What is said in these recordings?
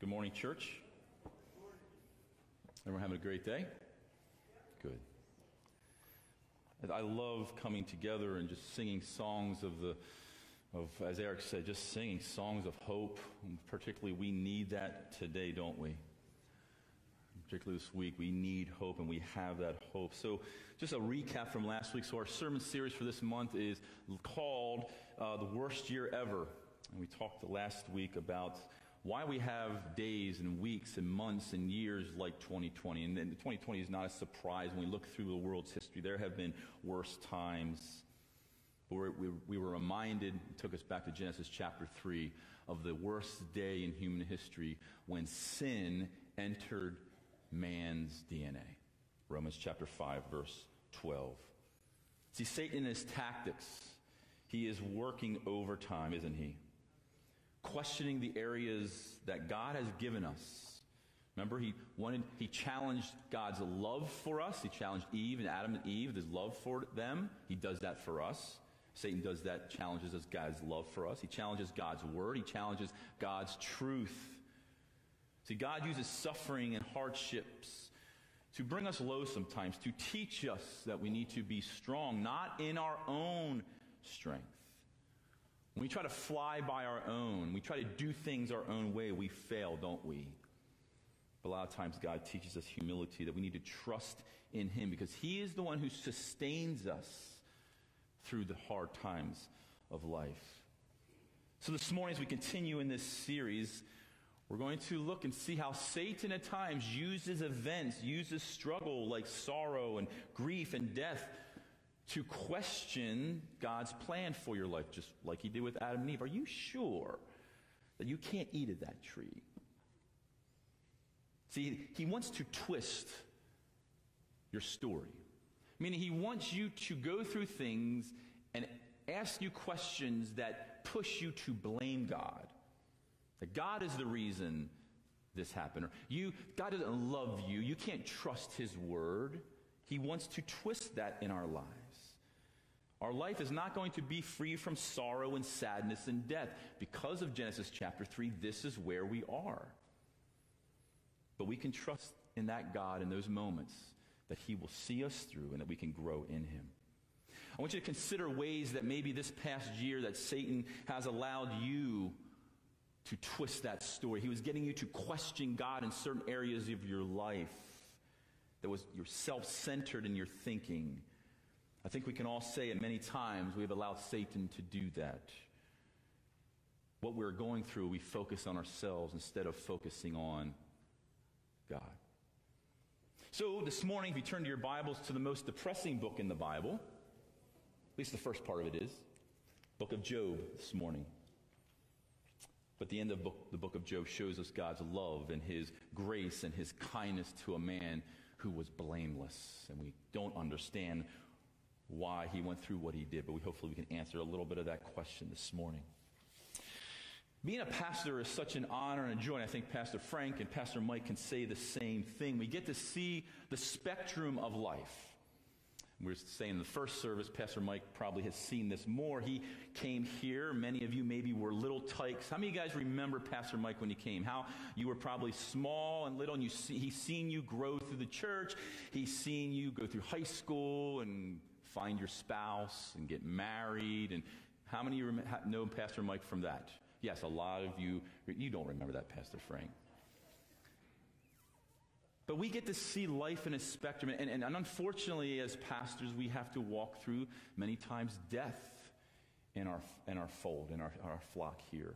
Good morning, church. Everyone having a great day? Good. I love coming together and just singing songs of the, of, as Eric said, just singing songs of hope. Particularly, we need that today, don't we? Particularly this week, we need hope and we have that hope. So, just a recap from last week. So, our sermon series for this month is called uh, The Worst Year Ever. And we talked last week about why we have days and weeks and months and years like 2020. And, and 2020 is not a surprise when we look through the world's history. There have been worse times. But we, we were reminded, took us back to Genesis chapter 3, of the worst day in human history when sin entered man's DNA. Romans chapter 5, verse 12. See, Satan and his tactics, he is working overtime, isn't he? Questioning the areas that God has given us. Remember, he wanted, he challenged God's love for us. He challenged Eve and Adam and Eve, his love for them. He does that for us. Satan does that, challenges us God's love for us. He challenges God's word. He challenges God's truth. See, God uses suffering and hardships to bring us low sometimes, to teach us that we need to be strong, not in our own strength. When we try to fly by our own, we try to do things our own way, we fail, don't we? But a lot of times God teaches us humility, that we need to trust in Him because He is the one who sustains us through the hard times of life. So this morning, as we continue in this series, we're going to look and see how Satan at times uses events, uses struggle like sorrow and grief and death to question God's plan for your life, just like he did with Adam and Eve. Are you sure that you can't eat of that tree? See, he wants to twist your story. Meaning, he wants you to go through things and ask you questions that push you to blame God. That God is the reason this happened. Or you, God doesn't love you. You can't trust his word. He wants to twist that in our lives. Our life is not going to be free from sorrow and sadness and death. Because of Genesis chapter 3, this is where we are. But we can trust in that God in those moments that He will see us through and that we can grow in Him. I want you to consider ways that maybe this past year that Satan has allowed you to twist that story. He was getting you to question God in certain areas of your life that was you're self-centered in your thinking I think we can all say it many times we've allowed Satan to do that. What we're going through, we focus on ourselves instead of focusing on God. So, this morning, if you turn to your Bibles to the most depressing book in the Bible, at least the first part of it is, book of Job this morning. But the end of book, the book of Job shows us God's love and his grace and his kindness to a man who was blameless. And we don't understand why he went through what he did, but we hopefully we can answer a little bit of that question this morning. Being a pastor is such an honor and a joy. And I think Pastor Frank and Pastor Mike can say the same thing. We get to see the spectrum of life. We were saying in the first service, Pastor Mike probably has seen this more. He came here. Many of you maybe were little tykes. How many of you guys remember Pastor Mike when he came? How you were probably small and little, and you see, he's seen you grow through the church. He's seen you go through high school and find your spouse and get married. And how many you know Pastor Mike from that? Yes, a lot of you. You don't remember that, Pastor Frank. But we get to see life in a spectrum. And, and, and, unfortunately, as pastors, we have to walk through many times death in our, in our fold, in our, our flock here.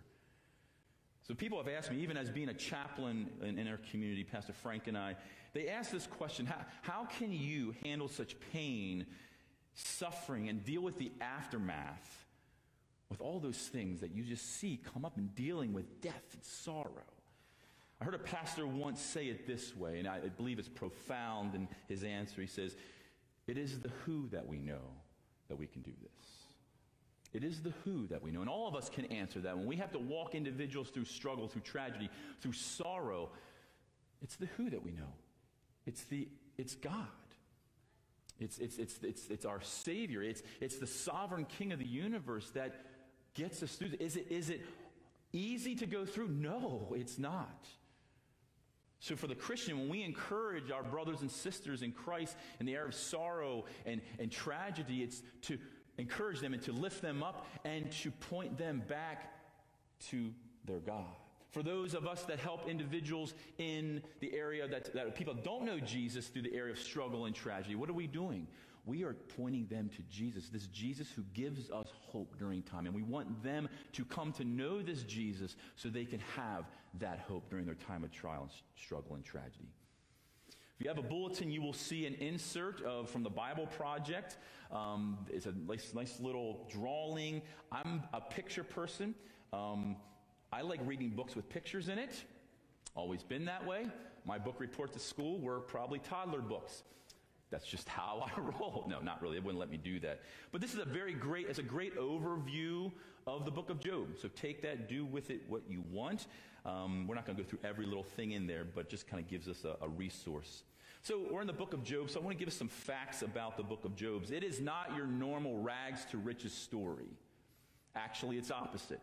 So people have asked me, even as being a chaplain in, in our community, Pastor Frank and I, they ask this question how, how can you handle such pain suffering and deal with the aftermath with all those things that you just see come up in dealing with death and sorrow. I heard a pastor once say it this way, and I believe it's profound in his answer. He says, It is the who that we know that we can do this. It is the who that we know. And all of us can answer that. When we have to walk individuals through struggle, through tragedy, through sorrow, it's the who that we know. It's, the, it's God. It's, it's, it's, it's, it's our Savior. It's, it's the sovereign King of the universe that gets us through. Is it, is it easy to go through? No, it's not. So, for the Christian, when we encourage our brothers and sisters in Christ in the era of sorrow and, and tragedy, it's to encourage them and to lift them up and to point them back to their God. For those of us that help individuals in the area that, that people don't know Jesus through the area of struggle and tragedy, what are we doing? We are pointing them to Jesus, this Jesus who gives us hope during time. And we want them to come to know this Jesus so they can have that hope during their time of trial, and struggle, and tragedy. If you have a bulletin, you will see an insert of, from the Bible Project. Um, it's a nice, nice little drawing. I'm a picture person. Um, I like reading books with pictures in it. Always been that way. My book reports at school were probably toddler books. That's just how I roll. No, not really. It wouldn't let me do that. But this is a very great, it's a great overview of the book of Job. So take that, do with it what you want. Um, we're not going to go through every little thing in there, but just kind of gives us a, a resource. So we're in the book of Job, so I want to give us some facts about the book of Job. It is not your normal rags to riches story. Actually, it's opposite.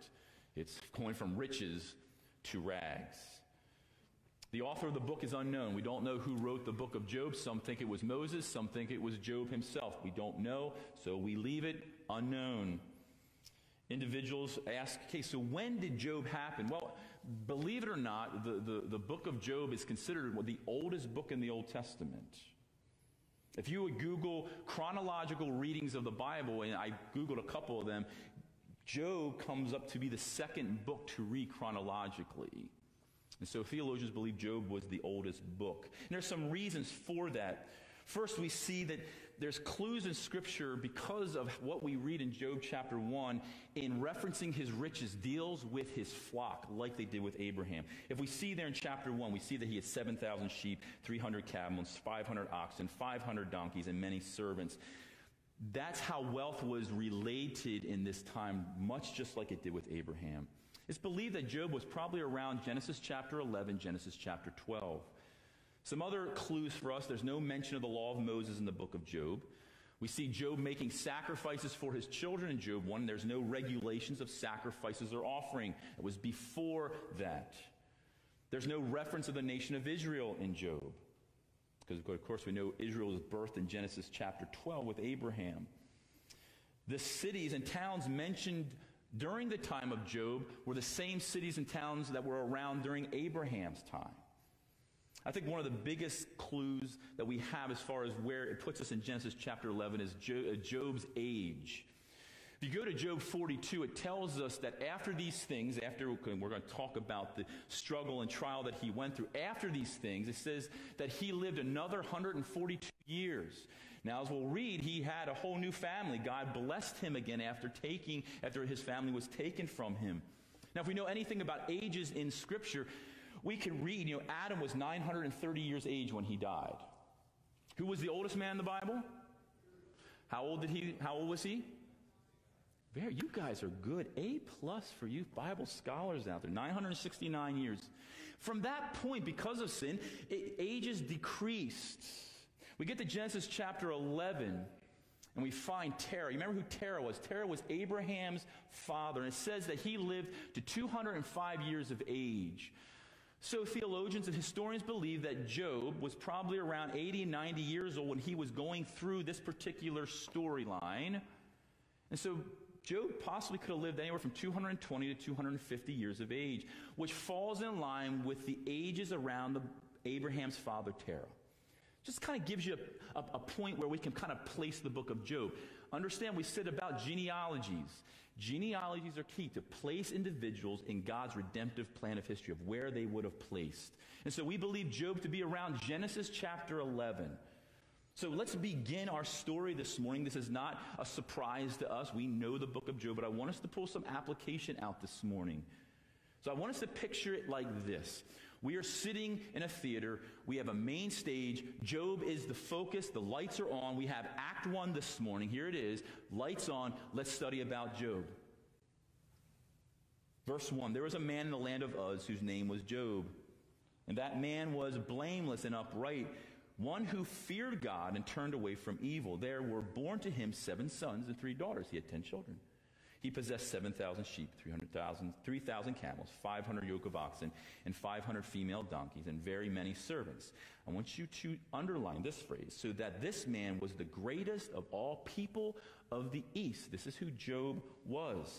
It's going from riches to rags. The author of the book is unknown. We don't know who wrote the book of Job. Some think it was Moses, some think it was Job himself. We don't know, so we leave it unknown. Individuals ask, okay, so when did Job happen? Well, believe it or not, the, the, the book of Job is considered the oldest book in the Old Testament. If you would Google chronological readings of the Bible, and I Googled a couple of them, Job comes up to be the second book to read chronologically. And so theologians believe Job was the oldest book. And there's some reasons for that. First, we see that there's clues in Scripture because of what we read in Job chapter 1 in referencing his riches, deals with his flock like they did with Abraham. If we see there in chapter 1, we see that he had 7,000 sheep, 300 camels, 500 oxen, 500 donkeys, and many servants. That's how wealth was related in this time, much just like it did with Abraham. It's believed that Job was probably around Genesis chapter 11, Genesis chapter 12. Some other clues for us there's no mention of the law of Moses in the book of Job. We see Job making sacrifices for his children in Job 1. There's no regulations of sacrifices or offering. It was before that. There's no reference of the nation of Israel in Job. Because, of course, we know Israel was birthed in Genesis chapter 12 with Abraham. The cities and towns mentioned during the time of Job were the same cities and towns that were around during Abraham's time. I think one of the biggest clues that we have as far as where it puts us in Genesis chapter 11 is uh, Job's age. If you go to Job 42, it tells us that after these things, after we're going to talk about the struggle and trial that he went through, after these things, it says that he lived another 142 years. Now, as we'll read, he had a whole new family. God blessed him again after taking, after his family was taken from him. Now, if we know anything about ages in Scripture, we can read, you know, Adam was 930 years age when he died. Who was the oldest man in the Bible? How old did he, how old was he? Very, you guys are good. A plus for you Bible scholars out there. 969 years. From that point, because of sin, it, ages decreased. We get to Genesis chapter 11, and we find Terah. You remember who Terah was? Terah was Abraham's father, and it says that he lived to 205 years of age. So theologians and historians believe that Job was probably around 80, 90 years old when he was going through this particular storyline. And so Job possibly could have lived anywhere from 220 to 250 years of age, which falls in line with the ages around the, Abraham's father Terah. Just kind of gives you a, a, a point where we can kind of place the book of Job. Understand, we said about genealogies. Genealogies are key to place individuals in God's redemptive plan of history of where they would have placed. And so we believe Job to be around Genesis chapter 11. So let's begin our story this morning. This is not a surprise to us. We know the book of Job, but I want us to pull some application out this morning. So I want us to picture it like this. We are sitting in a theater. We have a main stage. Job is the focus. The lights are on. We have Act 1 this morning. Here it is. Lights on. Let's study about Job. Verse 1 There was a man in the land of Uz whose name was Job. And that man was blameless and upright, one who feared God and turned away from evil. There were born to him seven sons and three daughters. He had ten children. He possessed 7,000 sheep, 300,000, 3,000 camels, 500 yoke of oxen, and 500 female donkeys, and very many servants. I want you to underline this phrase so that this man was the greatest of all people of the east. This is who Job was.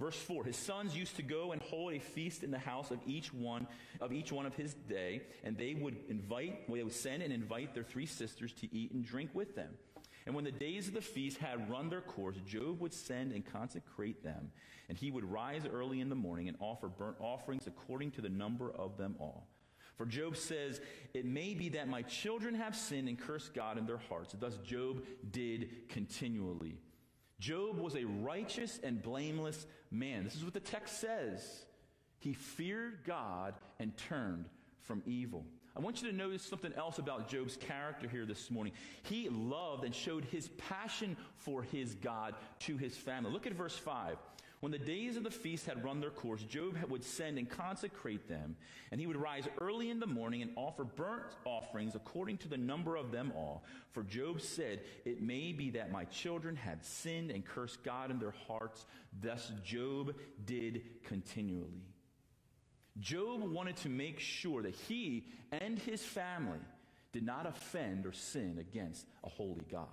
Verse 4 His sons used to go and hold a feast in the house of each one of each one of his day, and they would invite, they would send and invite their three sisters to eat and drink with them. And when the days of the feast had run their course, Job would send and consecrate them, and he would rise early in the morning and offer burnt offerings according to the number of them all. For Job says, It may be that my children have sinned and cursed God in their hearts. Thus Job did continually. Job was a righteous and blameless man. This is what the text says. He feared God and turned from evil. I want you to notice something else about Job's character here this morning. He loved and showed his passion for his God to his family. Look at verse 5. When the days of the feast had run their course, Job would send and consecrate them, and he would rise early in the morning and offer burnt offerings according to the number of them all. For Job said, It may be that my children had sinned and cursed God in their hearts. Thus Job did continually. Job wanted to make sure that he and his family did not offend or sin against a holy God.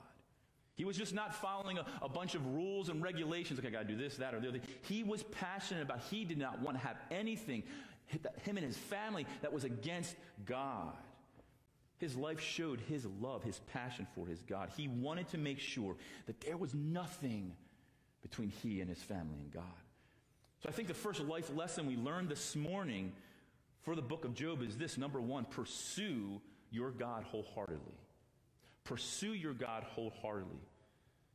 He was just not following a, a bunch of rules and regulations. Okay, I got to do this, that, or the other. He was passionate about, he did not want to have anything, him and his family, that was against God. His life showed his love, his passion for his God. He wanted to make sure that there was nothing between he and his family and God. So I think the first life lesson we learned this morning for the book of Job is this number one, pursue your God wholeheartedly. Pursue your God wholeheartedly.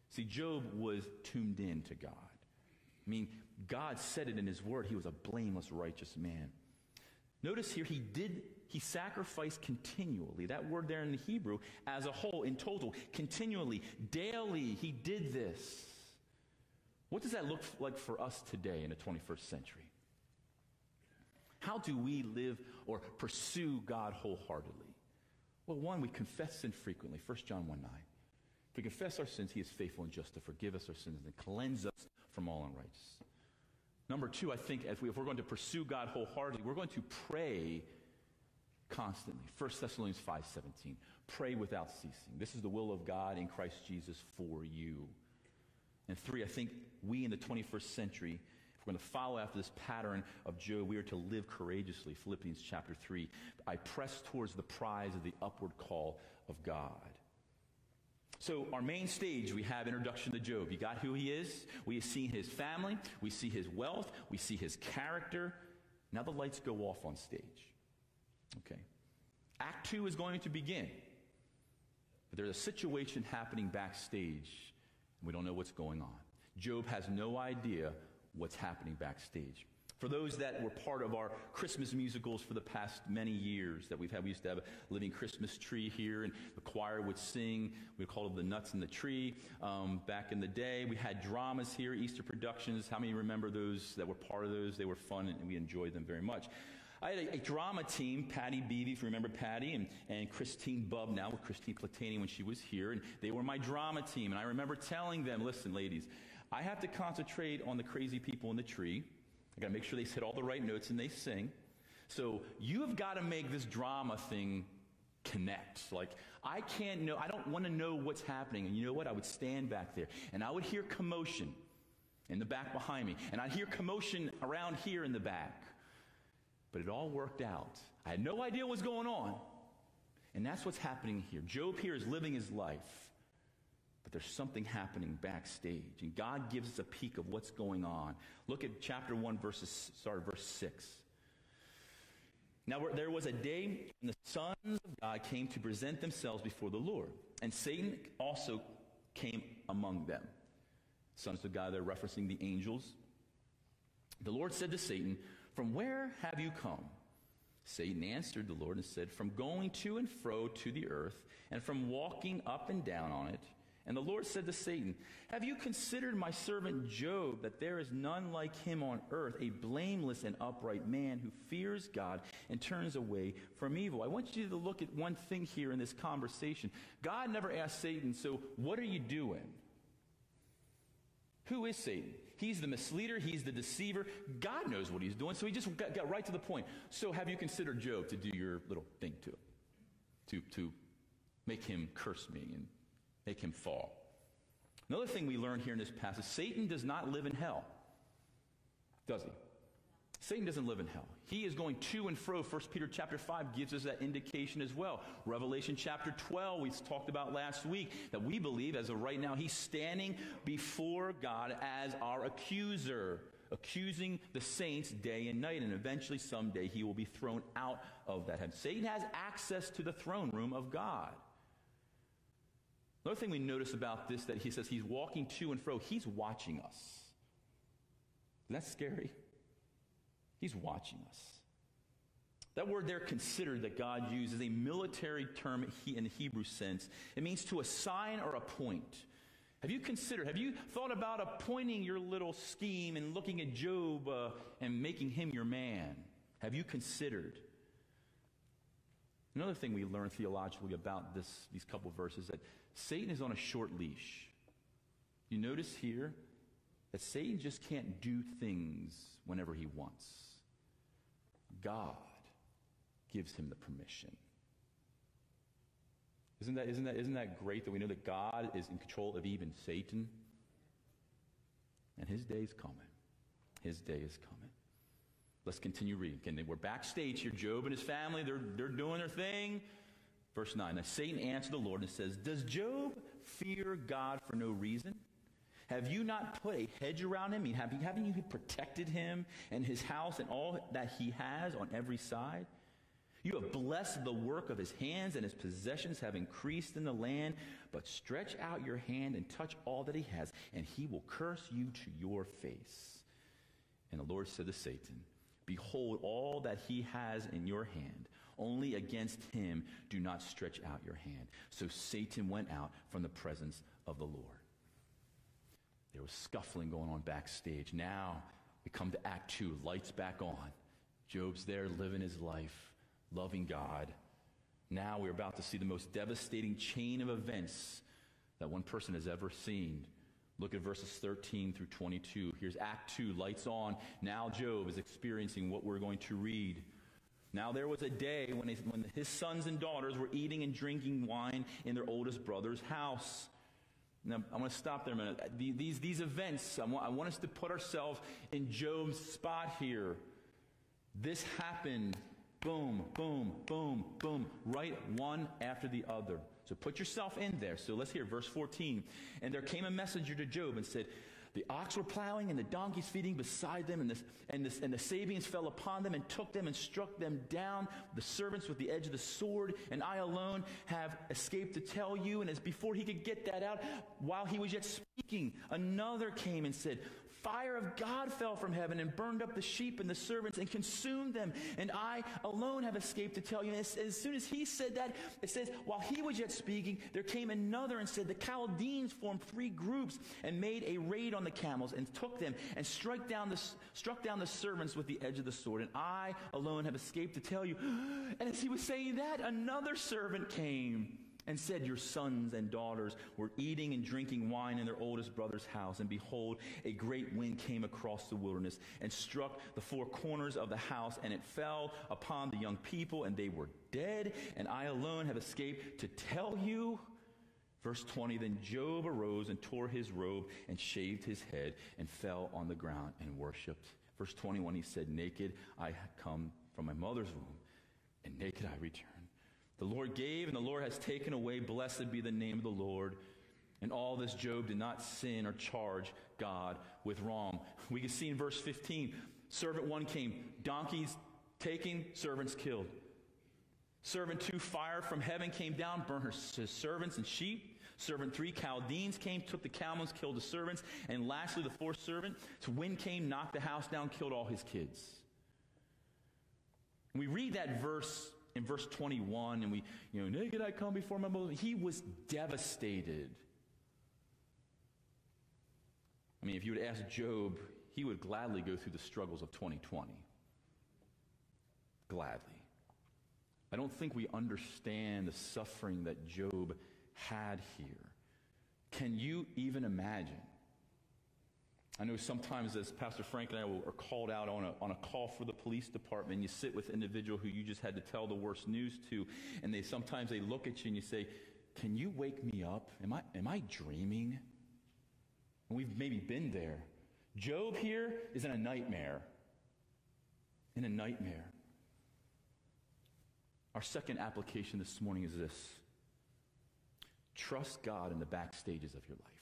See, Job was tuned in to God. I mean, God said it in his word. He was a blameless, righteous man. Notice here, he did, he sacrificed continually. That word there in the Hebrew, as a whole, in total, continually, daily, he did this. What does that look like for us today in the 21st century? How do we live or pursue God wholeheartedly? Well, one, we confess sin frequently. 1 John 1 9. If we confess our sins, he is faithful and just to forgive us our sins and cleanse us from all unrighteousness. Number two, I think if, we, we're going to pursue God wholeheartedly, we're going to pray constantly. 1 Thessalonians 5.17. Pray without ceasing. This is the will of God in Christ Jesus for you. And three, I think we in the 21st century if we're going to follow after this pattern of Job, we are to live courageously. Philippians chapter 3. I press towards the prize of the upward call of God. So, our main stage, we have introduction to Job. You got who he is. We have seen his family. We see his wealth. We see his character. Now the lights go off on stage. Okay. Act two is going to begin. But there's a situation happening backstage, and we don't know what's going on. Job has no idea what's happening backstage. For those that were part of our Christmas musicals for the past many years that we've had, we used to have a living Christmas tree here, and the choir would sing. We called it the Nuts in the Tree. Um, back in the day, we had dramas here, Easter productions. How many remember those that were part of those? They were fun, and we enjoyed them very much. I had a, a, drama team, Patty Beebe, if you remember Patty, and, and Christine Bub, now with Christine Platani when she was here, and they were my drama team. And I remember telling them, listen, ladies, I have to concentrate on the crazy people in the tree. I got to make sure they hit all the right notes and they sing. So you have got to make this drama thing connect. Like, I can't know, I don't want to know what's happening. And you know what? I would stand back there and I would hear commotion in the back behind me. And I'd hear commotion around here in the back. But it all worked out. I had no idea what was going on. And that's what's happening here. Job here is living his life. But there's something happening backstage. And God gives us a peek of what's going on. Look at chapter 1, verses, sorry, verse 6. Now, there was a day when the sons of God came to present themselves before the Lord. And Satan also came among them. Sons of God, they're referencing the angels. The Lord said to Satan, From where have you come? Satan answered the Lord and said, From going to and fro to the earth, and from walking up and down on it. And the Lord said to Satan, Have you considered my servant Job, that there is none like him on earth, a blameless and upright man who fears God and turns away from evil? I want you to look at one thing here in this conversation. God never asked Satan, So what are you doing? Who is Satan? He's the misleader. He's the deceiver. God knows what he's doing. So he just got, got right to the point. So have you considered Job to do your little thing to him? To, to make him curse me and make him fall. Another thing we learn here in this passage Satan does not live in hell, does he? Satan doesn't live in hell. He is going to and fro. 1 Peter chapter 5 gives us that indication as well. Revelation chapter 12, we talked about last week, that we believe as of right now, he's standing before God as our accuser, accusing the saints day and night. And eventually, someday, he will be thrown out of that heaven. Satan has access to the throne room of God. Another thing we notice about this that he says he's walking to and fro, he's watching us. Isn't that scary? He's watching us. That word there, considered, that God used, is a military term in the Hebrew sense. It means to assign or appoint. Have you considered, have you thought about appointing your little scheme and looking at Job uh, and making him your man? Have you considered? Another thing we learn theologically about this, these couple verses that Satan is on a short leash. You notice here that Satan just can't do things whenever he wants. God gives him the permission. Isn't that, isn't, that, isn't that great that we know that God is in control of even Satan? And his day is coming. His day is coming. Let's continue reading. Okay, we're backstage here. Job and his family, they're, they're doing their thing. Verse 9. Now Satan answered the Lord and says, Does Job fear God for no reason? Have you not put a hedge around him? Have you, haven't you protected him and his house and all that he has on every side? You have blessed the work of his hands, and his possessions have increased in the land. But stretch out your hand and touch all that he has, and he will curse you to your face. And the Lord said to Satan, Behold, all that he has in your hand, only against him do not stretch out your hand. So Satan went out from the presence of the Lord. There was scuffling going on backstage. Now we come to Act 2, lights back on. Job's there living his life, loving God. Now we're about to see the most devastating chain of events that one person has ever seen. Look at verses 13 through 22. Here's Act 2, lights on. Now Job is experiencing what we're going to read. Now there was a day when, when his sons and daughters were eating and drinking wine in their oldest brother's house. Now, I'm going to stop there a minute. These, these events, I want, I want us to put ourselves in Job's spot here. This happened, boom, boom, boom, boom, right one after the other. So put yourself in there. So let's hear verse 14. And there came a messenger to Job and said, the ox were plowing and the donkeys feeding beside them, and, this, and, this, and the Sabeans fell upon them and took them and struck them down, the servants with the edge of the sword, and I alone have escaped to tell you. And as before he could get that out, while he was yet speaking, another came and said, fire of God fell from heaven and burned up the sheep and the servants and consumed them. And I alone have escaped to tell you. As, as, soon as he said that, it says, while he was yet speaking, there came another and said, the Chaldeans formed three groups and made a raid on the camels and took them and struck down the, struck down the servants with the edge of the sword. And I alone have escaped to tell you. And as he was saying that, another servant came and said, Your sons and daughters were eating and drinking wine in their oldest brother's house. And behold, a great wind came across the wilderness and struck the four corners of the house, and it fell upon the young people, and they were dead. And I alone have escaped to tell you. Verse 20 Then Job arose and tore his robe and shaved his head and fell on the ground and worshiped. Verse 21 He said, Naked I come from my mother's womb, and naked I return. The Lord gave, and the Lord has taken away. Blessed be the name of the Lord. And all this Job did not sin or charge God with wrong. We can see in verse 15 servant one came, donkeys taken, servants killed. Servant two, fire from heaven came down, burned his servants and sheep. Servant three, Chaldeans came, took the camels, killed the servants. And lastly, the fourth servant, so wind came, knocked the house down, killed all his kids. we read that verse in verse 21, and we, you know, naked I come before my mother. He was devastated. I mean, if you would ask Job, he would gladly go through the struggles of 2020. Gladly. I don't think we understand the suffering that Job had here. Can you even imagine I know sometimes as Pastor Frank and I are called out on a, on a call for the police department, you sit with an individual who you just had to tell the worst news to, and they sometimes they look at you and you say, Can you wake me up? Am I, am I dreaming? And we've maybe been there. Job here is in a nightmare. In a nightmare. Our second application this morning is this trust God in the back stages of your life.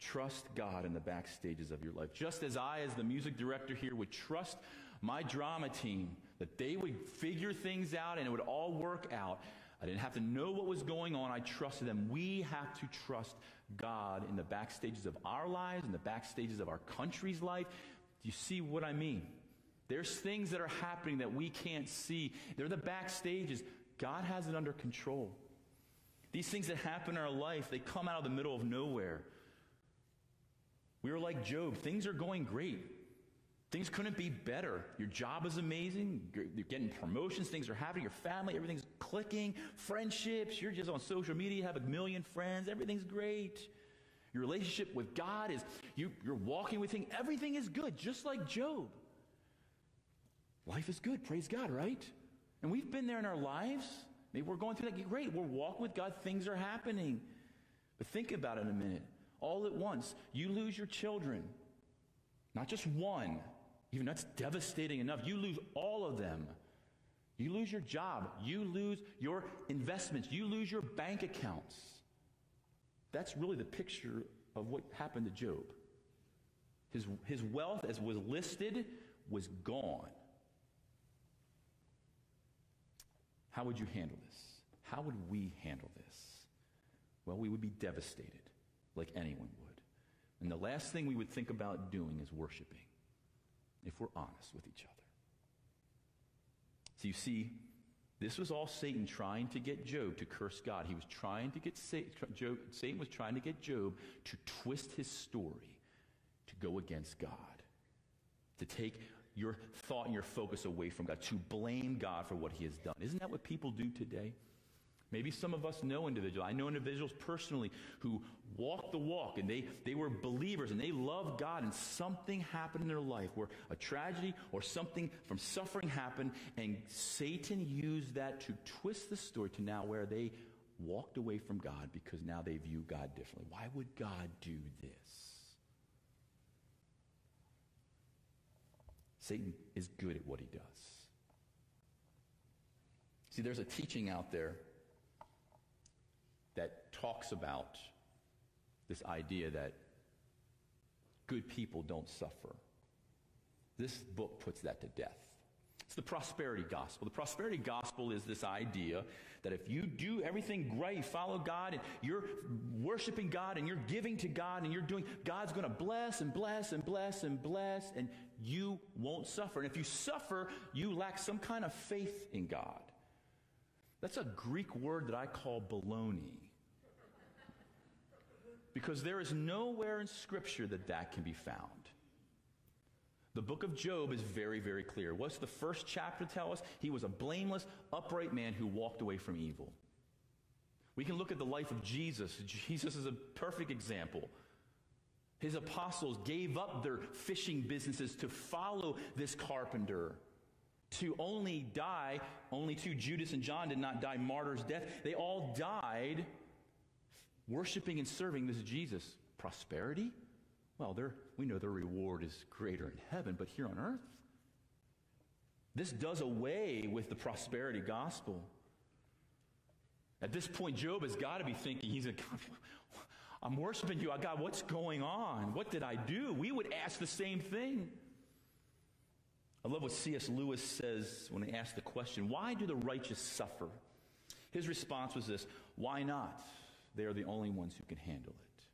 Trust God in the back stages of your life. Just as I, as the music director here, would trust my drama team that they would figure things out and it would all work out. I didn't have to know what was going on. I trusted them. We have to trust God in the back stages of our lives, in the back stages of our country's life. Do you see what I mean? There's things that are happening that we can't see. They're the back stages. God has it under control. These things that happen in our life, they come out of the middle of nowhere. We were like Job. Things are going great. Things couldn't be better. Your job is amazing. You're, getting promotions. Things are happening. Your family, everything's clicking. Friendships. You're just on social media. Have a million friends. Everything's great. Your relationship with God is, you, you're walking with Him. Everything is good, just like Job. Life is good. Praise God, right? And we've been there in our lives. Maybe we're going through that. Great. We're walking with God. Things are happening. But think about it a minute. All at once, you lose your children. Not just one. Even that's devastating enough. You lose all of them. You lose your job. You lose your investments. You lose your bank accounts. That's really the picture of what happened to Job. His, his wealth, as was listed, was gone. How would you handle this? How would we handle this? Well, we would be devastated, like anyone would. And the last thing we would think about doing is worshiping, if we're honest with each other. So you see, this was all Satan trying to get Job to curse God. He was trying to get Job, Satan was trying to get Job to twist his story to go against God, to take your thought and your focus away from God, to blame God for what he has done. Isn't that what people do today? Maybe some of us know individuals. I know individuals personally who walked the walk and they, they were believers and they loved God and something happened in their life where a tragedy or something from suffering happened and Satan used that to twist the story to now where they walked away from God because now they view God differently. Why would God do this? Satan is good at what he does. See, there's a teaching out there that talks about this idea that good people don't suffer. This book puts that to death. It's the prosperity gospel. The prosperity gospel is this idea that if you do everything right, follow God, and you're worshiping God, and you're giving to God, and you're doing, God's going to bless and bless and bless and bless, and you won't suffer. And if you suffer, you lack some kind of faith in God. That's a Greek word that I call baloney. Because there is nowhere in Scripture that that can be found. The book of Job is very, very clear. What's the first chapter tell us? He was a blameless, upright man who walked away from evil. We can look at the life of Jesus. Jesus is a perfect example. His apostles gave up their fishing businesses to follow this carpenter to only die. Only two, Judas and John, did not die martyr's death. They all died worshiping and serving this Jesus. Prosperity? Well, we know their reward is greater in heaven, but here on earth? This does away with the prosperity gospel. At this point, Job has got to be thinking, he's a, I'm worshiping you. God, what's going on? What did I do? We would ask the same thing. I love what C.S. Lewis says when he asked the question, Why do the righteous suffer? His response was this Why not? They are the only ones who can handle it.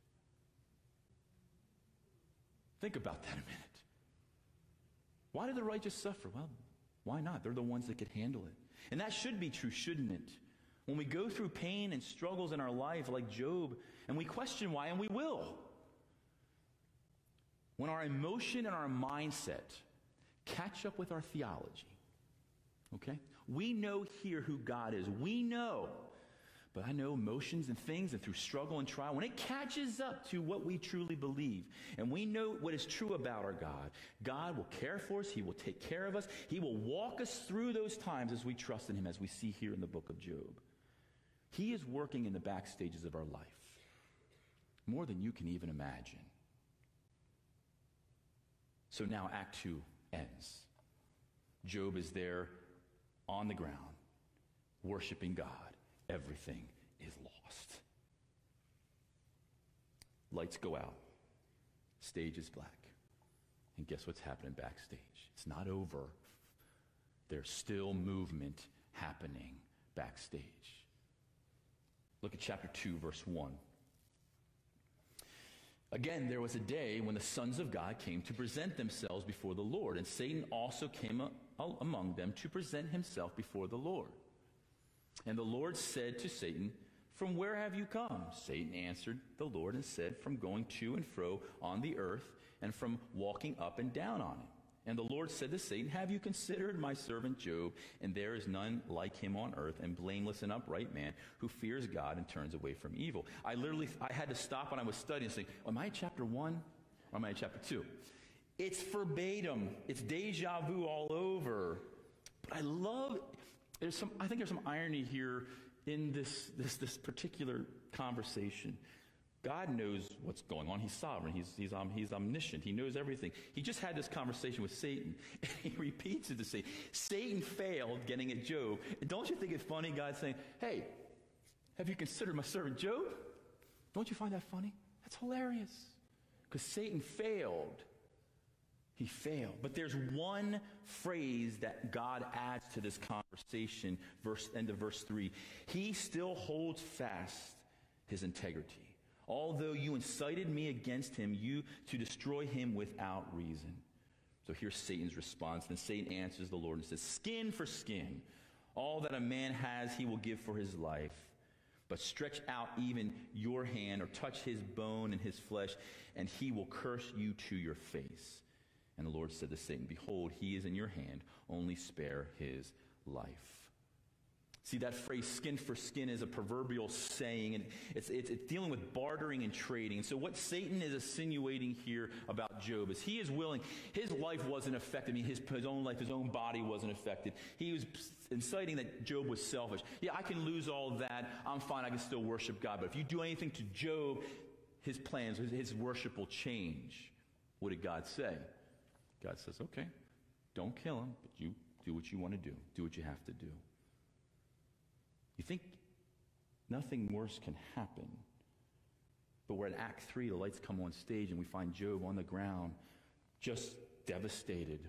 Think about that a minute. Why do the righteous suffer? Well, why not? They're the ones that can handle it. And that should be true, shouldn't it? When we go through pain and struggles in our life, like Job, and we question why, and we will. When our emotion and our mindset catch up with our theology, okay? We know here who God is. We know But I know emotions and things and through struggle and trial, when it catches up to what we truly believe and we know what is true about our God, God will care for us. He will take care of us. He will walk us through those times as we trust in Him, as we see here in the book of Job. He is working in the back stages of our life more than you can even imagine. So now Act 2 ends. Job is there on the ground, worshiping God. Everything is lost. Lights go out. Stage is black. And guess what's happening backstage? It's not over. There's still movement happening backstage. Look at chapter 2, verse 1. Again, there was a day when the sons of God came to present themselves before the Lord, and Satan also came among them to present himself before the Lord. And the Lord said to Satan, From where have you come? Satan answered the Lord and said, From going to and fro on the earth, and from walking up and down on it. And the Lord said to Satan, Have you considered my servant Job? And there is none like him on earth, and blameless and upright man who fears God and turns away from evil. I literally, I had to stop when I was studying and say, Am I in chapter 1 or am I in chapter 2? It's verbatim. It's deja vu all over. But I love, there's some, I think there's some irony here in this, this, this particular conversation. God knows what's going on. He's sovereign. He's, he's, um, he's omniscient. He knows everything. He just had this conversation with Satan, and he repeats it to Satan. Satan failed getting at Job. And don't you think it's funny, God saying, Hey, have you considered my servant Job? Don't you find that funny? That's hilarious. Because Satan failed. He failed. But there's one phrase that God adds to this conversation, verse end of verse 3. He still holds fast his integrity. Although you incited me against him, you to destroy him without reason. So here's Satan's response. Then Satan answers the Lord and says, Skin for skin. All that a man has, he will give for his life. But stretch out even your hand or touch his bone and his flesh, and he will curse you to your face. And the Lord said to Satan, Behold, he is in your hand, only spare his life. See, that phrase, skin for skin, is a proverbial saying, and it's, it's, it's, dealing with bartering and trading. So, what Satan is insinuating here about Job is he is willing, his life wasn't affected. I mean, his, his own life, his own body wasn't affected. He was inciting that Job was selfish. Yeah, I can lose all that. I'm fine. I can still worship God. But if you do anything to Job, his plans, his, his worship will change. What did God say? God says, okay, don't kill him, but you do what you want to do, do what you have to do. You think nothing worse can happen. But we're at Act 3, the lights come on stage, and we find Job on the ground, just devastated.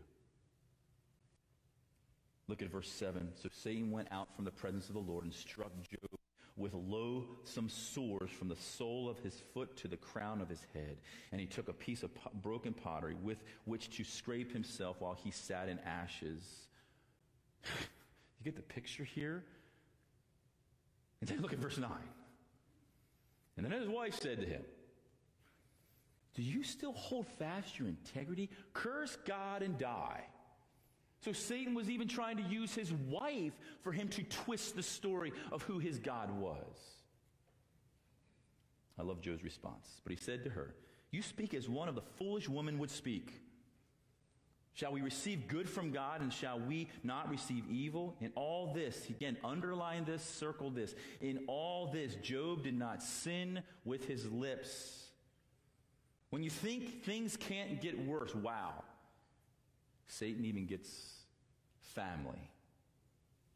Look at verse 7. So Satan went out from the presence of the Lord and struck Job with loathsome sores from the sole of his foot to the crown of his head. And he took a piece of broken pottery with which to scrape himself while he sat in ashes. you get the picture here? And then look at verse 9. And then his wife said to him, Do you still hold fast your integrity? Curse God and die. So Satan was even trying to use his wife for him to twist the story of who his God was. I love Job's response. But he said to her, You speak as one of the foolish women would speak. Shall we receive good from God and shall we not receive evil? In all this, again, underline this, circle this. In all this, Job did not sin with his lips. When you think things can't get worse, wow. Satan even gets family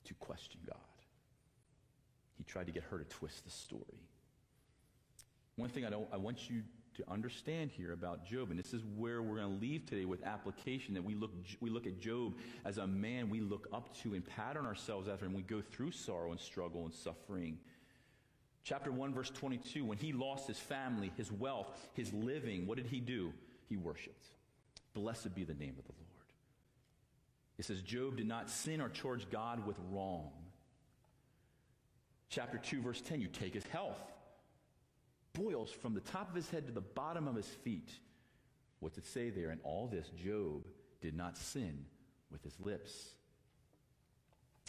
to question God. He tried to get her to twist the story. One thing I, don't, I want you to understand here about Job, and this is where we're going to leave today with application that we look, we look at Job as a man we look up to and pattern ourselves after, and we go through sorrow and struggle and suffering. Chapter 1, verse 22, when he lost his family, his wealth, his living, what did he do? He worshiped. Blessed be the name of the Lord. It says, Job did not sin or charge God with wrong. Chapter 2, verse 10, you take his health boils from the top of his head to the bottom of his feet. What's it say there? In all this, Job did not sin with his lips.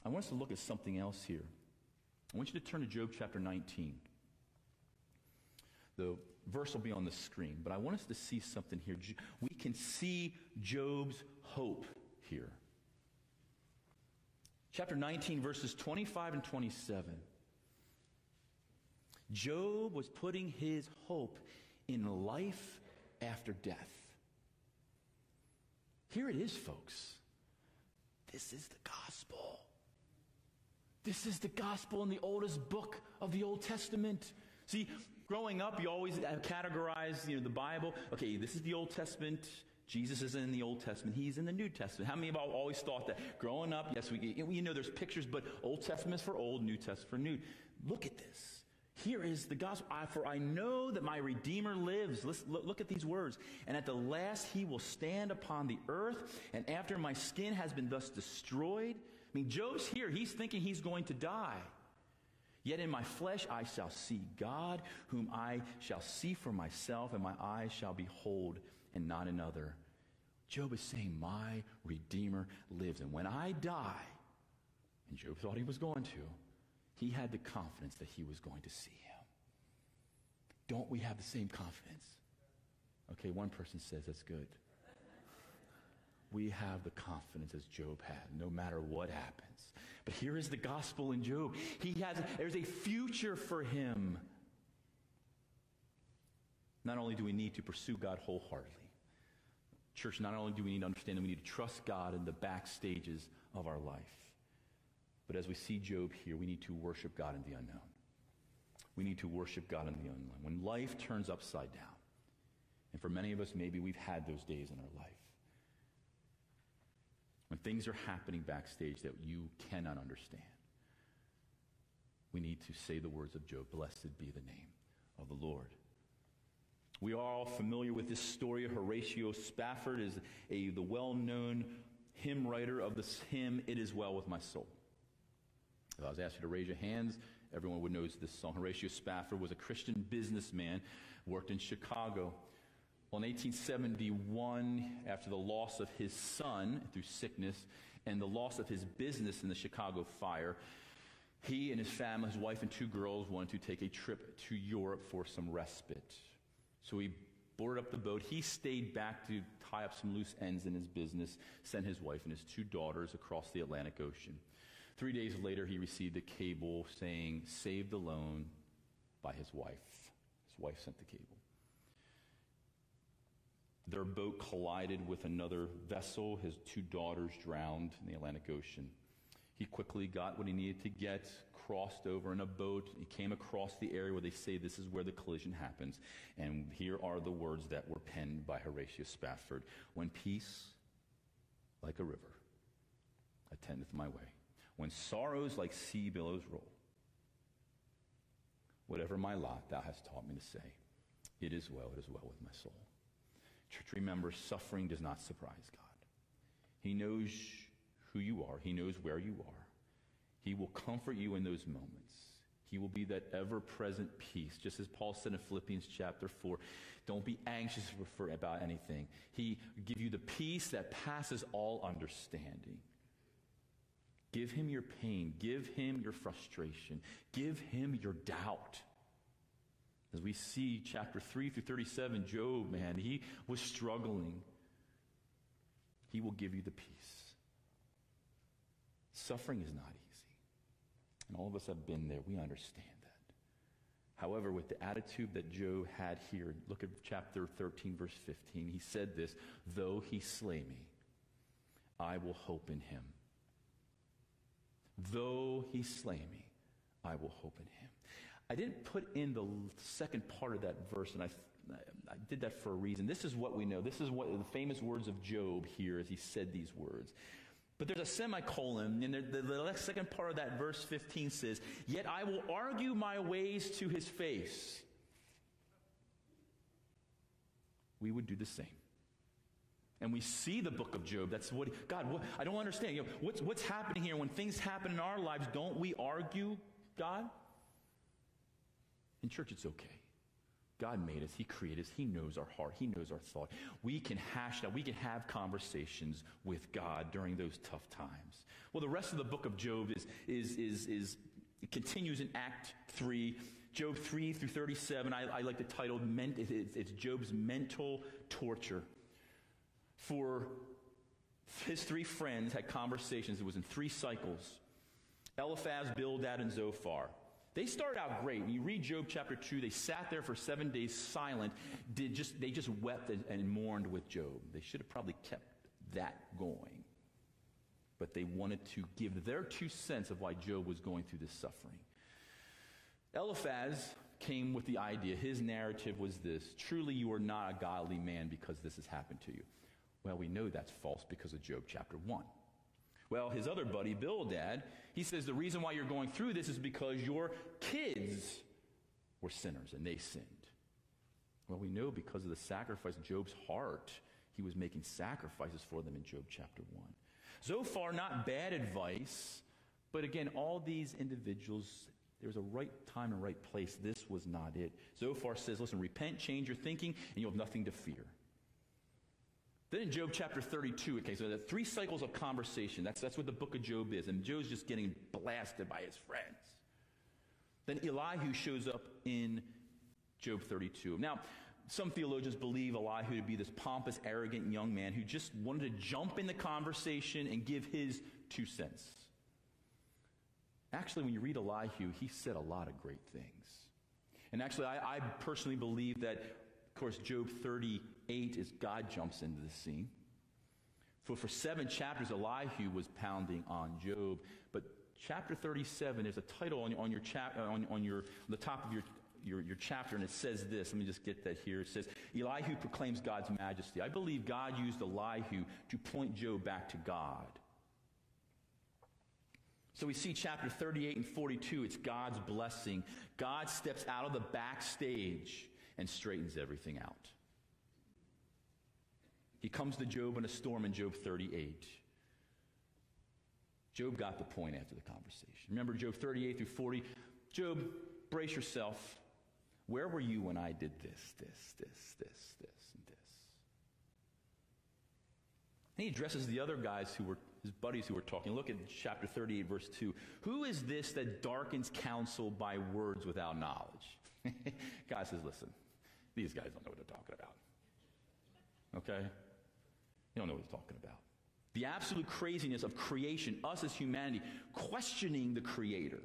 I want us to look at something else here. I want you to turn to Job chapter 19. The verse will be on the screen, but I want us to see something here. We can see Job's hope here. Chapter 19, verses 25 and 27. Job was putting his hope in life after death. Here it is, folks. This is the gospel. This is the gospel in the oldest book of the Old Testament. See, growing up, you always categorize you know, the Bible. Okay, this is the Old Testament. Jesus isn't in the Old Testament. He's in the New Testament. How many of you always thought that? Growing up, yes, we, you know there's pictures, but Old Testament is for old, New Testament for new. Look at this. Here is the gospel. I, for I know that my Redeemer lives. Let's look, look at these words. And at the last he will stand upon the earth, and after my skin has been thus destroyed. I mean, Job's here. He's thinking he's going to die. Yet in my flesh I shall see God, whom I shall see for myself, and my eyes shall behold, and not another. Job is saying, My Redeemer lives. And when I die, and Job thought he was going to, he had the confidence that he was going to see him. Don't we have the same confidence? Okay, one person says that's good. We have the confidence as Job had, no matter what happens. But here is the gospel in Job. He has, there's a future for him. Not only do we need to pursue God wholeheartedly, church, not only do we need to understand that we need to trust God in the back stages of our life, but as we see Job here, we need to worship God in the unknown. We need to worship God in the unknown. When life turns upside down, and for many of us, maybe we've had those days in our life, when things are happening backstage that you cannot understand, we need to say the words of Job Blessed be the name of the Lord. We are all familiar with this story. Horatio Spafford is a, the well known hymn writer of this hymn, It Is Well With My Soul. If I was asked you to raise your hands, everyone would know this song. Horatio Spafford was a Christian businessman, worked in Chicago. Well, in 1871, after the loss of his son through sickness and the loss of his business in the Chicago fire, he and his family, his wife and two girls, wanted to take a trip to Europe for some respite. So he boarded up the boat. He stayed back to tie up some loose ends in his business, sent his wife and his two daughters across the Atlantic Ocean. Three days later, he received a cable saying, saved alone by his wife. His wife sent the cable. Their boat collided with another vessel. His two daughters drowned in the Atlantic Ocean. He quickly got what he needed to get, crossed over in a boat. He came across the area where they say this is where the collision happens. And here are the words that were penned by Horatius Spafford When peace, like a river, attendeth my way, when sorrows like sea billows roll. Whatever my lot, thou hast taught me to say, it is well, it is well with my soul. Church, remember, suffering does not surprise God. He knows who you are, He knows where you are. He will comfort you in those moments. He will be that ever present peace. Just as Paul said in Philippians chapter 4, don't be anxious for, about anything. He give you the peace that passes all understanding. Give him your pain. Give him your frustration. Give him your doubt. As we see chapter 3 through 37, Job, man, he was struggling. He will give you the peace. Suffering is not easy. And all of us have been there. We understand that. However, with the attitude that Job had here, look at chapter 13, verse 15. He said this Though he slay me, I will hope in him. Though he slay me, I will hope in him. I didn't put in the second part of that verse, and I, I did that for a reason. This is what we know. This is what the famous words of Job here as he said these words. But there's a semicolon, and the, the, the second part of that verse 15 says, Yet I will argue my ways to his face. We would do the same. And we see the book of Job. That's what, God, what, I don't understand. You know, what's, what's happening here? When things happen in our lives, don't we argue God? In church, it's okay. God made us. He created us. He knows our heart. He knows our thought. We can hash that. We can have conversations with God during those tough times. Well, the rest of the book of Job is, is, is, is It continues in Act 3. Job 3 through 37, I, I like the title, it's Job's mental torture. For his three friends had conversations, it was in three cycles Eliphaz, Bildad, and Zophar. They started out great. When you read Job chapter 2, they sat there for seven days silent. Did just, they just wept and, and mourned with Job. They should have probably kept that going. But they wanted to give their two cents of why Job was going through this suffering. Eliphaz came with the idea, his narrative was this truly you are not a godly man because this has happened to you. Well, we know that's false because of Job chapter 1. Well, his other buddy, Bildad, he says the reason why you're going through this is because your kids were sinners and they sinned. Well, we know because of the sacrifice, Job's heart, he was making sacrifices for them in Job chapter 1. So far, not bad advice, but again, all these individuals, there was a right time and right place. This was not it. Zophar says, listen, repent, change your thinking, and you'll have nothing to fear. Then in Job chapter 32, okay, so the three cycles of conversation. That's, that's what the book of Job is. And Job's just getting blasted by his friends. Then Elihu shows up in Job 32. Now, some theologians believe Elihu to be this pompous, arrogant young man who just wanted to jump in the conversation and give his two cents. Actually, when you read Elihu, he said a lot of great things. And actually, I, I personally believe that, of course, Job 38 is God jumps into the scene. For, for seven chapters, Elihu was pounding on Job. But chapter 37 is a title on, on your chap, uh, on, on your, the top of your, your, your chapter, and it says this. Let me just get that here. It says, Elihu proclaims God's majesty. I believe God used Elihu to point Job back to God. So we see chapter 38 and 42, it's God's blessing. God steps out of the backstage and straightens everything out. He comes to Job in a storm in Job 38. Job got the point after the conversation. Remember Job 38 through 40? Job, brace yourself. Where were you when I did this, this, this, this, this, and this? And he addresses the other guys who were his buddies who were talking. Look at chapter 38, verse 2. Who is this that darkens counsel by words without knowledge? God says, listen, these guys don't know what they're talking about. Okay? You don't know what he's talking about. The absolute craziness of creation, us as humanity, questioning the Creator.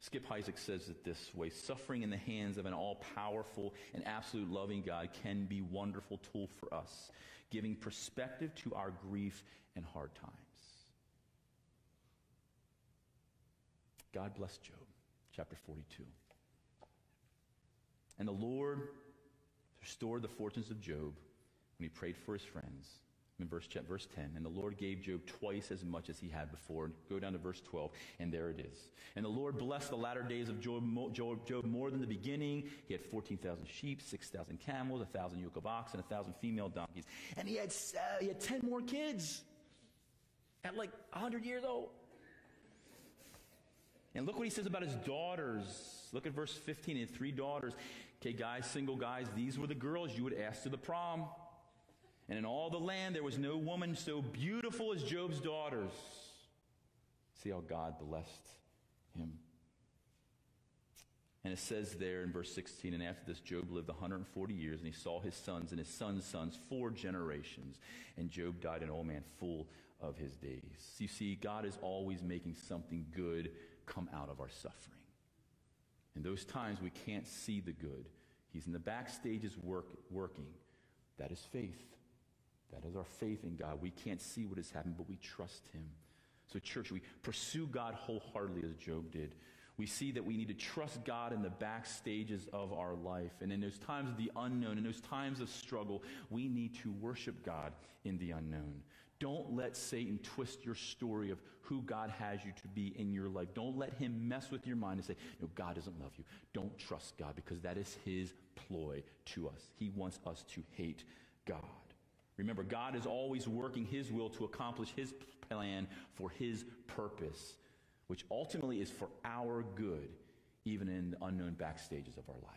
Skip Heitzig says it this way suffering in the hands of an all powerful and absolute loving God can be a wonderful tool for us, giving perspective to our grief and hard times. God bless Job, chapter 42. And the Lord restored the fortunes of Job when he prayed for his friends in verse, verse 10. And the Lord gave Job twice as much as he had before. Go down to verse 12, and there it is. And the Lord blessed the latter days of Job, Job, Job more than the beginning. He had 14,000 sheep, 6,000 camels, 1,000 yoke of oxen, 1,000 female donkeys. And he had, uh, he had 10 more kids at like 100 years old. And look what he says about his daughters. Look at verse 15. He had three daughters. Okay, guys, single guys, these were the girls you would ask to the prom. And in all the land there was no woman so beautiful as Job's daughters. See how God blessed him. And it says there in verse 16, and after this, Job lived 140 years, and he saw his sons and his sons' sons four generations. And Job died an old man full of his days. You see, God is always making something good come out of our suffering. In those times, we can't see the good. He's in the backstages work, working. That is faith. That is our faith in God. We can't see what has happened, but we trust Him. So, church, we pursue God wholeheartedly as Job did. We see that we need to trust God in the back stages of our life. And in those times of the unknown, in those times of struggle, we need to worship God in the unknown. Don't let Satan twist your story of who God has you to be in your life. Don't let him mess with your mind and say, No, God doesn't love you. Don't trust God because that is his ploy to us. He wants us to hate God. Remember, God is always working His will to accomplish His plan for His purpose, which ultimately is for our good, even in the unknown backstages of our life.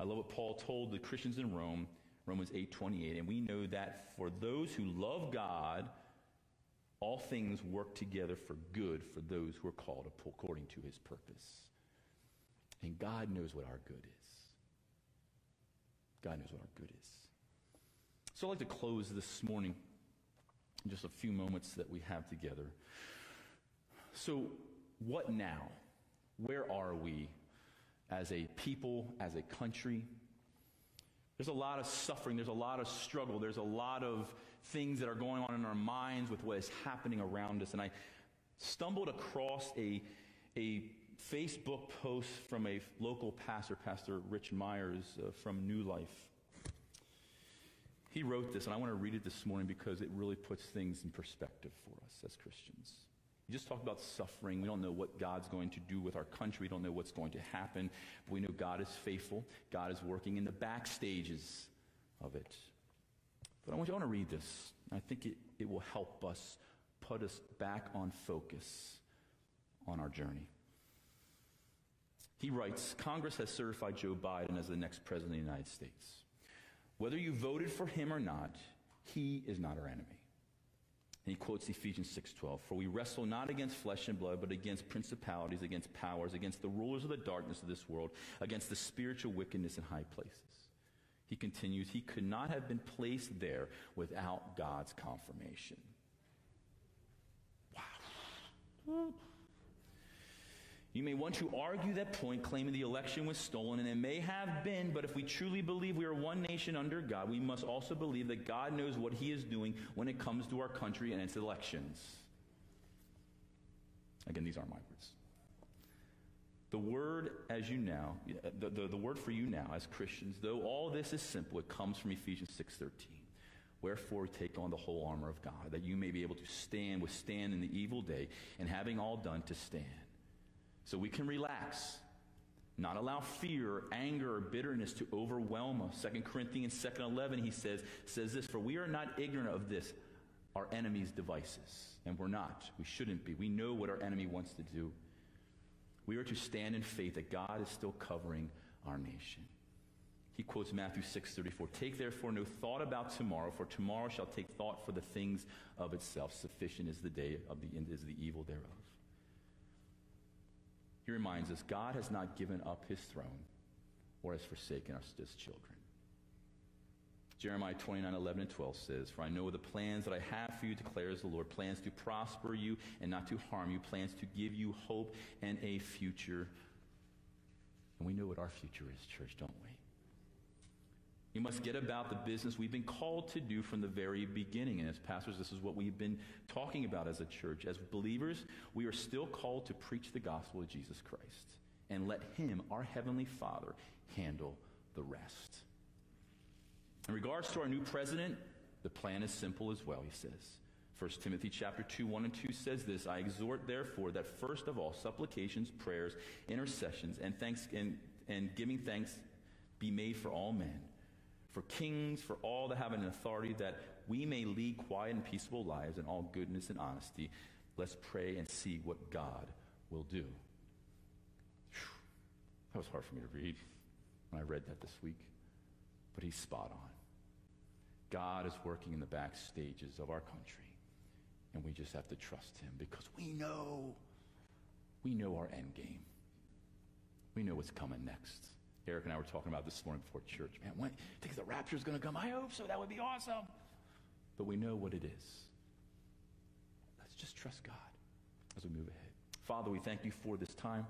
I love what Paul told the Christians in Rome, Romans 8:28, and we know that for those who love God, all things work together for good for those who are called according to his purpose. And God knows what our good is. God knows what our good is. So I'd like to close this morning in just a few moments that we have together. So, what now? Where are we as a people, as a country? There's a lot of suffering, there's a lot of struggle, there's a lot of things that are going on in our minds with what is happening around us. And I stumbled across a, a Facebook post from a local pastor, Pastor Rich Myers uh, from New Life. He wrote this, and I want to read it this morning because it really puts things in perspective for us as Christians. We just talked about suffering. We don't know what God's going to do with our country. We don't know what's going to happen. But we know God is faithful. God is working in the back stages of it. But I want you I want to read this. I think it, it will help us put us back on focus on our journey. He writes Congress has certified Joe Biden as the next president of the United States. Whether you voted for him or not, he is not our enemy. And he quotes Ephesians 6:12, "For we wrestle not against flesh and blood, but against principalities, against powers, against the rulers of the darkness of this world, against the spiritual wickedness in high places." He continues, "He could not have been placed there without God's confirmation." Wow. You may want to argue that point, claiming the election was stolen, and it may have been, but if we truly believe we are one nation under God, we must also believe that God knows what He is doing when it comes to our country and its elections. Again, these aren't my words. The word as you now, the, the, the word for you now as Christians, though all this is simple, it comes from Ephesians 6.13. Wherefore take on the whole armor of God, that you may be able to stand, withstand in the evil day, and having all done to stand. So we can relax, not allow fear, anger, or bitterness to overwhelm us. 2 Corinthians 2.11, he says, says this, For we are not ignorant of this, our enemy's devices. And we're not. We shouldn't be. We know what our enemy wants to do. We are to stand in faith that God is still covering our nation. He quotes Matthew 6:34, "Take therefore no thought about tomorrow, for tomorrow shall take thought for the things of itself. Sufficient is the day of the is the evil thereof." He reminds us God has not given up his throne or has forsaken us as children. Jeremiah 29, 11 and 12 says, For I know the plans that I have for you, declares the Lord, plans to prosper you and not to harm you, plans to give you hope and a future. And we know what our future is, church, don't we? We must get about the business we've been called to do from the very beginning. And as pastors, this is what we've been talking about as a church. As believers, we are still called to preach the gospel of Jesus Christ and let Him, our Heavenly Father, handle the rest. In regards to our new president, the plan is simple as well, he says. 1 Timothy chapter 2, 1 and 2 says this, I exhort therefore that first of all supplications, prayers, intercessions, and thanks and, and giving thanks be made for all men for kings, for all that have an authority, that we may lead quiet and peaceable lives in all goodness and honesty. Let's pray and see what God will do. That was hard for me to read when I read that this week, but he's spot on. God is working in the back stages of our country, and we just have to trust him because we know, we know our end game. We know what's coming next. Eric and I were talking about this morning before church. Man, when think the rapture is going to come? I hope so. That would be awesome. But we know what it is. Let's just trust God as we move ahead. Father, we thank you for this time.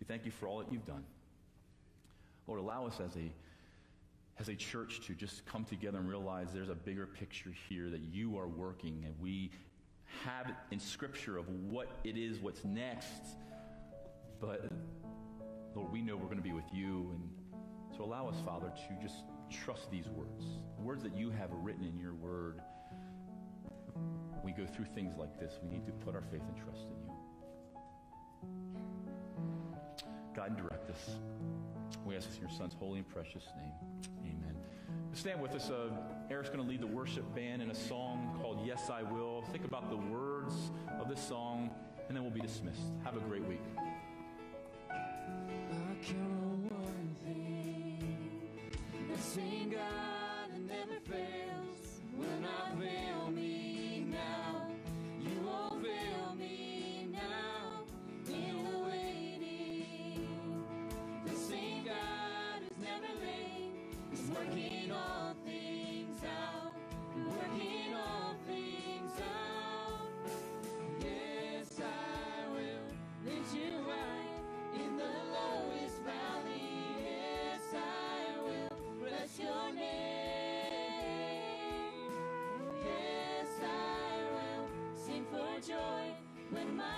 We thank you for all that you've done. Lord, allow us as a as a church to just come together and realize there's a bigger picture here that you are working and we have in scripture of what it is, what's next. But Lord, we know we're going to be with you. And so allow us, Father, to just trust these words, words that you have written in your word. we go through things like this, we need to put our faith and trust in you. God, direct us. We ask this in your son's holy and precious name. Amen. Stand with us. Uh, Eric's going to lead the worship band in a song called Yes, I Will. Think about the words of this song, and then we'll be dismissed. Have a great week. God never fails, will not fail me now. when my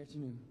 afternoon.